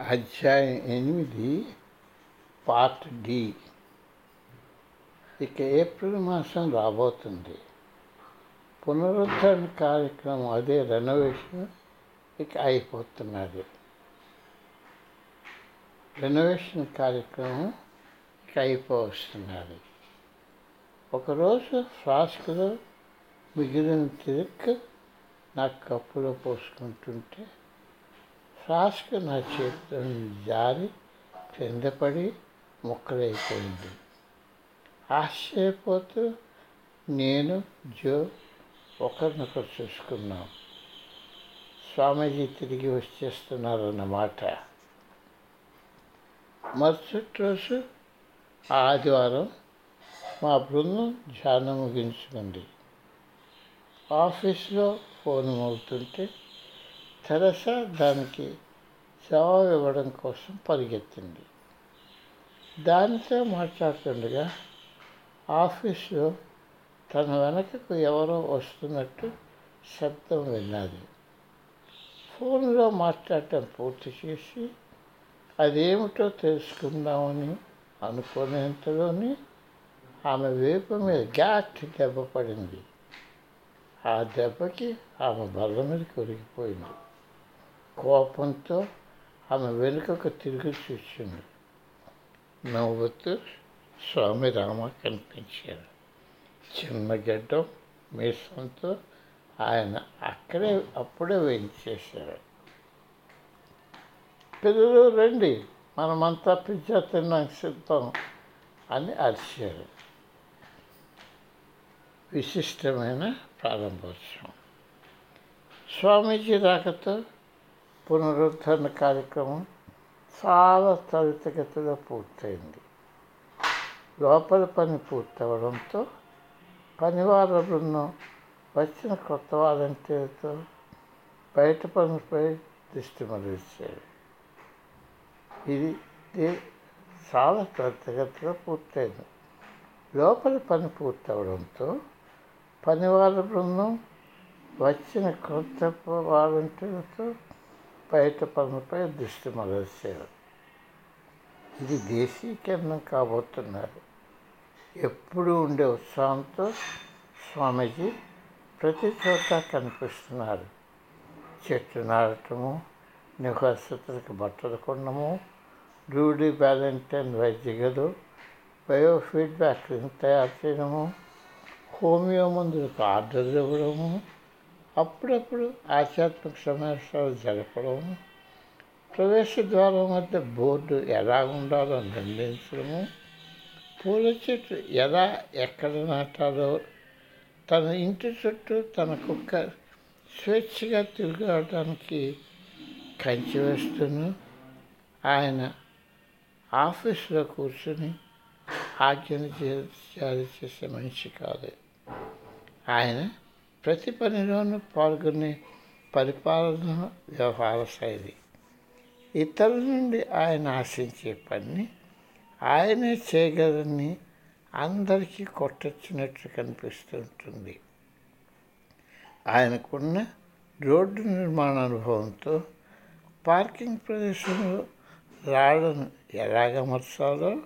అధ్యాయం ఎనిమిది part D. ఇక ఏప్రిల్ మాసం రాబోతుంది. పునరుద్ధరణ కార్యక్రమం అదే రెనోవేషన్ ఇక అయిపోతున్నది. రెనోవేషన్ కార్యక్రమం ఇక అయిపోతున్నది ఒకరోజు ఫ్లాస్క్లో మిగిలిన తిరిగి నా కప్పులో పోసుకుంటుంటే ఫ్లాస్క్ నా చేతిలో జారి కింద పడి ముక్కలైపోయింది. ఆశ్చర్యపోతూ నేను జో ఒకరినొకరు చూసుకున్నాం. స్వామీజీ తిరిగి వచ్చేస్తున్నారన్నమాట. మరుసటి రోజు ఆదివారం మా బృందం ధ్యానం ముగించుకుంది. ఆఫీస్లో ఫోన్ అవుతుంటే తెరస దానికి జవాబు ఇవ్వడం కోసం పరిగెత్తింది. దానితో మాట్లాడుతుండగా ఆఫీసులో తన వెనకకు ఎవరో వస్తున్నట్టు శబ్దం విన్నది. ఫోన్లో మాట్లాడటం పూర్తి చేసి అదేమిటో తెలుసుకుందామని అనుకునేంతలోని ఆమె వేపు మీద గ్యాట్ దెబ్బ పడింది. ఆ దెబ్బకి ఆమె బల్ల మీద కొరిగిపోయింది కోపంతో ఆమె వెనుకకు తిరిగి చూసింది. నవ్వుతూ స్వామి రామ కనిపించారు. చిన్న గడ్డం మీసంతో ఆయన అక్కడే అప్పుడే వేయించేశారు. పిల్లలు రండి మనమంతా పిజ్జా తినడానికి సిద్ధం అని అరిచారు. విశిష్టమైన ప్రారంభోత్సవం. స్వామీజీ రాకతో పునరుద్ధరణ కార్యక్రమం చాలా త్వరితగతిలో పూర్తయింది. లోపల పని పూర్తవడంతో పనివార బృందం వచ్చిన కొత్త వాలంటీర్తో బయట పనులపై దృష్టి మరల్చారు. ఇది ఇది చాలా త్వరితగతిలో పూర్తయింది. లోపల పని పూర్తవడంతో పనివార బృందం వచ్చిన కొత్త వాలంటీర్లతో బయట పనులపై దృష్టి మరల్చారు ఇది దేశీకరణం కాబోతున్నారు. ఎప్పుడు ఉండే ఉత్సాహంతో స్వామీజీ ప్రతి చోట కనిపిస్తున్నారు. చెట్టు నాటము నివాసితులకు బట్టలు కొనము రూడీ బ్యాలెంటైన్ వైద్య గదు బయో తయారు చేయడము హోమియో మందులకు ఆర్డర్లు ఇవ్వడము అప్పుడప్పుడు ఆధ్యాత్మిక సమావేశాలు జరపడము. ప్రవేశ ద్వారం మధ్య బోర్డు ఎలా ఉండాలో నిర్ణయించడము. పూల చెట్లు ఎలా ఎక్కడ నాటాలో తన ఇంటి చుట్టూ తన కుక్క స్వేచ్ఛగా తిరగడానికి కంచి వేస్తూను. ఆయన ఆఫీసులో కూర్చుని ఆజ్ఞను జారీ చేసే మనిషి కాదు. ఆయన ప్రతి పనిలోనూ పాల్గొనే పరిపాలన వ్యవహార శైలి. ఇతరుల నుండి ఆయన ఆశించే పని ఆయనే చేయగలని అందరికీ కొట్టొచ్చినట్లు కనిపిస్తుంటుంది. ఆయనకున్న రోడ్డు నిర్మాణ అనుభవంతో పార్కింగ్ ప్రదేశంలో రాళ్ళను ఎలాగ అమర్చాలో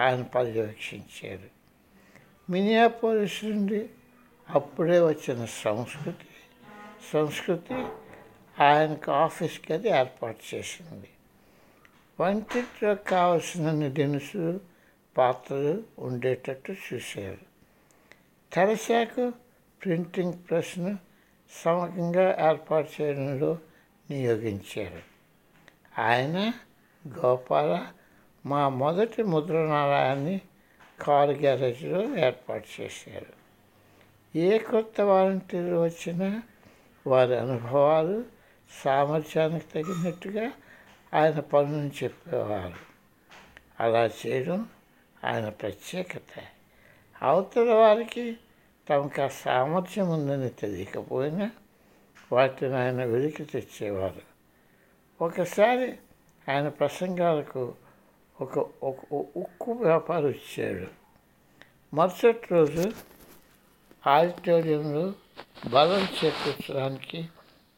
ఆయన పర్యవేక్షించారు. మినియాపోలిస్ నుండి అప్పుడే వచ్చిన సంస్కృతి. సంస్కృతి ఆయనకు ఆఫీస్కి అది ఏర్పాటు చేసింది. వంటింట్లో కావలసినన్ని దినుసులు పాత్రలు ఉండేటట్టు చూశారు తెరశాకు ప్రింటింగ్ ప్రెస్ను సమగ్రంగా ఏర్పాటు చేయడంలో నియోగించారు. ఆయన గోపాల మా మొదటి ముద్రణాలయాన్ని కారు గ్యారేజ్లో ఏర్పాటు చేశారు. ఏ కొత్త వాలంటీర్లు వచ్చినా వారి అనుభవాలు సామర్థ్యానికి తగినట్టుగా ఆయన పనులను చెప్పేవారు. అలా చేయడం ఆయన ప్రత్యేకత. అవతల వారికి తమకు ఆ సామర్థ్యం ఉందని తెలియకపోయినా వాటిని ఆయన వెలికి తెచ్చేవారు. ఒకసారి ఆయన ప్రసంగాలకు ఒక ఒక ఉక్కు వ్యాపారం ఇచ్చాడు మరుసటి రోజు ఆడిటోరియంలో బలం చేకూర్చడానికి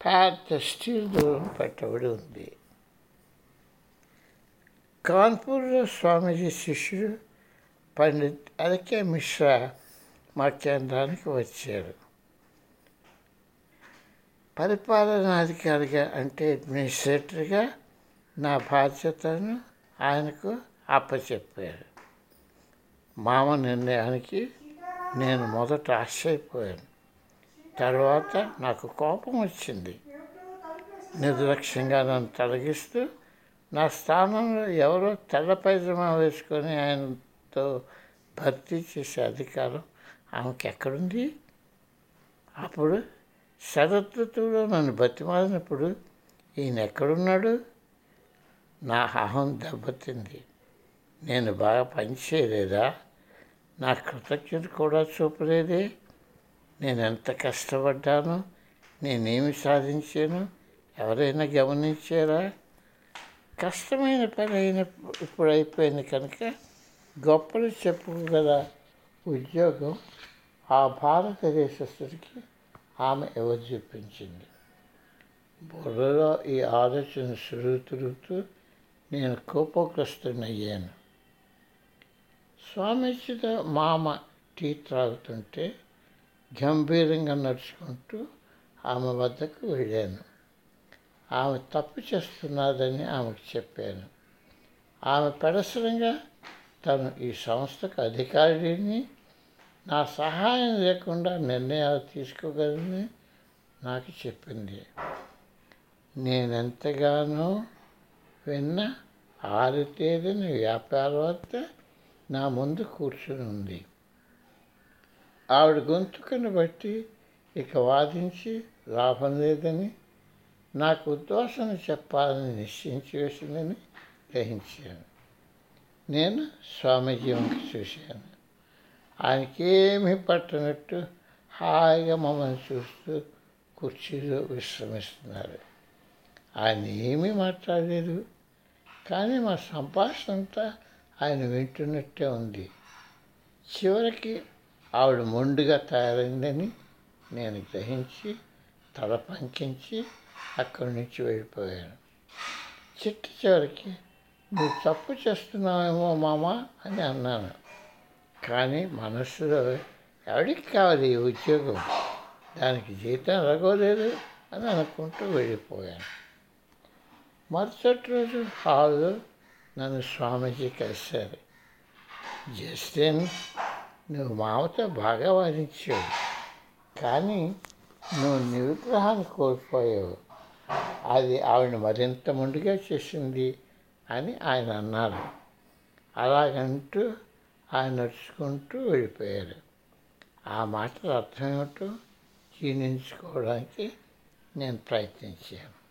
పెద్ద స్టీల్ దూరం పెట్టబడి ఉంది. కాన్పూర్లో స్వామీజీ శిష్యుడు పండిత్ అరకే మిశ్రా మా కేంద్రానికి వచ్చారు. పరిపాలనాధికారిగా అంటే అడ్మినిస్ట్రేటర్గా నా బాధ్యతను ఆయనకు అప్పచెప్పారు. మామ నిర్ణయానికి నేను మొదట ఆశ్చర్యపోయాను. తర్వాత నాకు కోపం వచ్చింది. నిర్లక్ష్యంగా నన్ను తొలగిస్తూ నా స్థానంలో ఎవరో తెల్ల పైజమా వేసుకొని ఆయనతో భర్తీ చేసే అధికారం ఆమెకి ఎక్కడుంది అప్పుడు శరదృతువులో నన్ను బతిమాలినప్పుడు ఈయన ఎక్కడున్నాడు నా అహం దెబ్బతింది. నేను బాగా పనిచేయలేదా నా కృతజ్ఞత కూడా చూపలేదే. నేను ఎంత కష్టపడ్డాను నేనేమి సాధించాను ఎవరైనా గమనించారా? కష్టమైన పని అయిన ఇప్పుడు అయిపోయింది కనుక గొప్పలు చెప్పుకోగల ఉద్యోగం ఆ భారతదేశస్తుడికి ఆమె చూపించింది? బుర్రలో ఈ ఆలోచన సురుగు తిరుగుతూ నేను కోపగ్రస్తున్నయ్యాను స్వామీజీతో మామ టీ త్రాగుతుంటే గంభీరంగా నడుచుకుంటూ ఆమె వద్దకు వెళ్ళాను. ఆమె తప్పు చేస్తున్నదని ఆమెకు చెప్పాను. ఆమె పెడసరంగా తను ఈ సంస్థకు అధికారిని నా సహాయం లేకుండా నిర్ణయాలు తీసుకోగలని నాకు చెప్పింది. నేనెంతగానో విన్న ఆరితేరిన వ్యాపారవేత్త నా ముందు కూర్చుని ఉంది. ఆవిడ గొంతుకను బట్టి ఇక వాదించి లాభం లేదని నాకు ఉద్వాసన చెప్పాలని నిశ్చయించి వేసిందని గ్రహించాను. నేను స్వామీజీ వంక చూశాను. ఆయనకేమీ పట్టనట్టు హాయిగా మమ్మల్ని చూస్తూ కుర్చీలో విశ్రమిస్తున్నారు. ఆయన ఏమీ మాట్లాడలేదు. కానీ మా సంభాషణ అంతా ఆయన వింటున్నట్టే ఉంది. చివరికి ఆవిడ మొండుగా తయారైందని నేను గ్రహించి తల పంకించి అక్కడి నుంచి వెళ్ళిపోయాను. చిట్ట చివరికి నువ్వు తప్పు చేస్తున్నావేమో మామ అని అన్నాను. కానీ మనస్సులో ఎవరికి కావాలి ఈ ఉద్యోగం? దానికి జీతం రగోలేదు అని అనుకుంటూ వెళ్ళిపోయాను. మరుసటి రోజు హాల్లో నన్ను స్వామీజీ కలిశారు. జస్టిన్ నువ్వు మామతో బాగా వాదించావు. కానీ నువ్వు నిగ్రహాన్ని కోల్పోయావు. అది ఆవిడ మరింత ముందుగా చేసింది అని ఆయన అన్నారు. అలాగంటూ ఆయన నడుచుకుంటూ వెళ్ళిపోయారు. ఆ మాటల అర్థం ఏమిటో నేను ప్రయత్నించాను.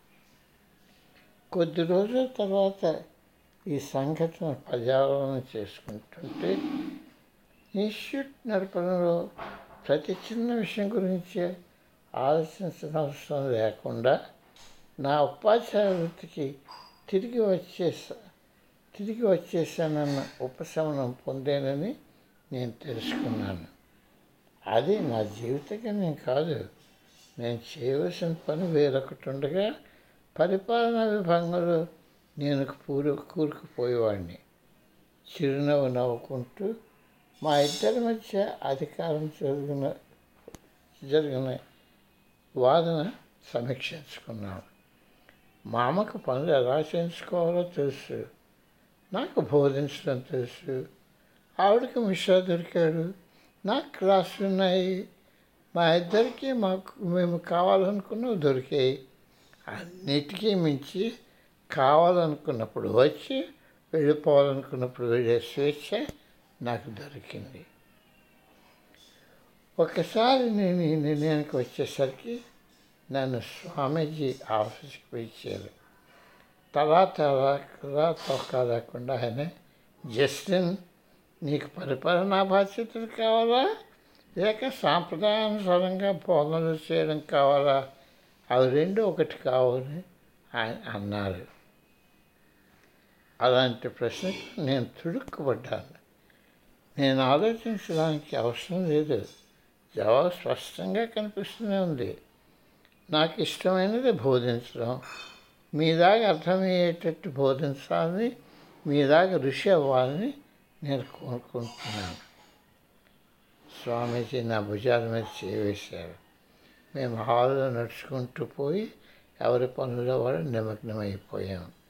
కొద్ది రోజుల తర్వాత ఈ సంఘటన పర్యావరణం చేసుకుంటుంటే ఇన్స్టిట్యూట్ నడపడంలో ప్రతి చిన్న విషయం గురించి ఆలోచించిన అవసరం లేకుండా నా ఉపాధ్యాయ వృత్తికి తిరిగి వచ్చేసా తిరిగి వచ్చేసానన్న ఉపశమనం పొందేనని నేను తెలుసుకున్నాను. అది నా జీవితగమ్యం కాదు నేను చేయవలసిన పని వేరొకటి ఉండగా పరిపాలనా విభాగంలో నేను పూరు కూరుకుపోయేవాడిని చిరునవ్వు నవ్వుకుంటూ మా ఇద్దరి మధ్య అధికారం జరిగిన జరిగిన వాదన సమీక్షించుకున్నాను మామకు పనులు ఎలా చేయించుకోవాలో తెలుసు. నాకు బోధించడం తెలుసు. ఆవిడకి మిశ్రా దొరికాడు. నాకు క్లాసులు ఉన్నాయి. మా ఇద్దరికి మాకు మేము కావాలనుకున్నవి దొరికాయి. అన్నిటికీ మించి కావాలనుకున్నప్పుడు వచ్చి వెళ్ళిపోవాలనుకున్నప్పుడు వెళ్ళే స్వేచ్ఛ నాకు దొరికింది. ఒకసారి నేను ఈ నిర్ణయానికి వచ్చేసరికి నన్ను స్వామీజీ ఆఫీస్కి పిలిచారు. తలా తలా తొక్కా తొక్క లేకుండా ఆయన జస్టిన్ నీకు పరిపాలనా బాధ్యతలు కావాలా? లేక సాంప్రదాయానుసారంగా బోధనలు చేయడం కావాలా? అవి రెండు ఒకటి కావాలని ఆయన అన్నారు. అలాంటి ప్రశ్నకు నేను తుడుక్కుపడ్డాను నేను ఆలోచించడానికి అవసరం లేదు. జవాబు స్పష్టంగా కనిపిస్తూనే ఉంది. నాకు ఇష్టమైనది బోధించడం. మీ దాకా అర్థమయ్యేటట్టు బోధించాలని మీ దాకా ఋషి అవ్వాలని నేను కోరుకుంటున్నాను. స్వామీజీ నా భుజాల మీద చేవేశారు. మేము హాల్లో నడుచుకుంటూ పోయి ఎవరి పనుల్లో వాళ్ళు నిమగ్నమైపోయాము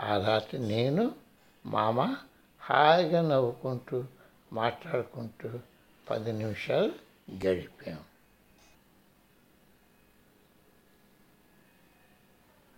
ఆ రాత్రి నేను మామ హాయిగా నవ్వుకుంటూ మాట్లాడుకుంటూ పది నిమిషాలు గడిపాం.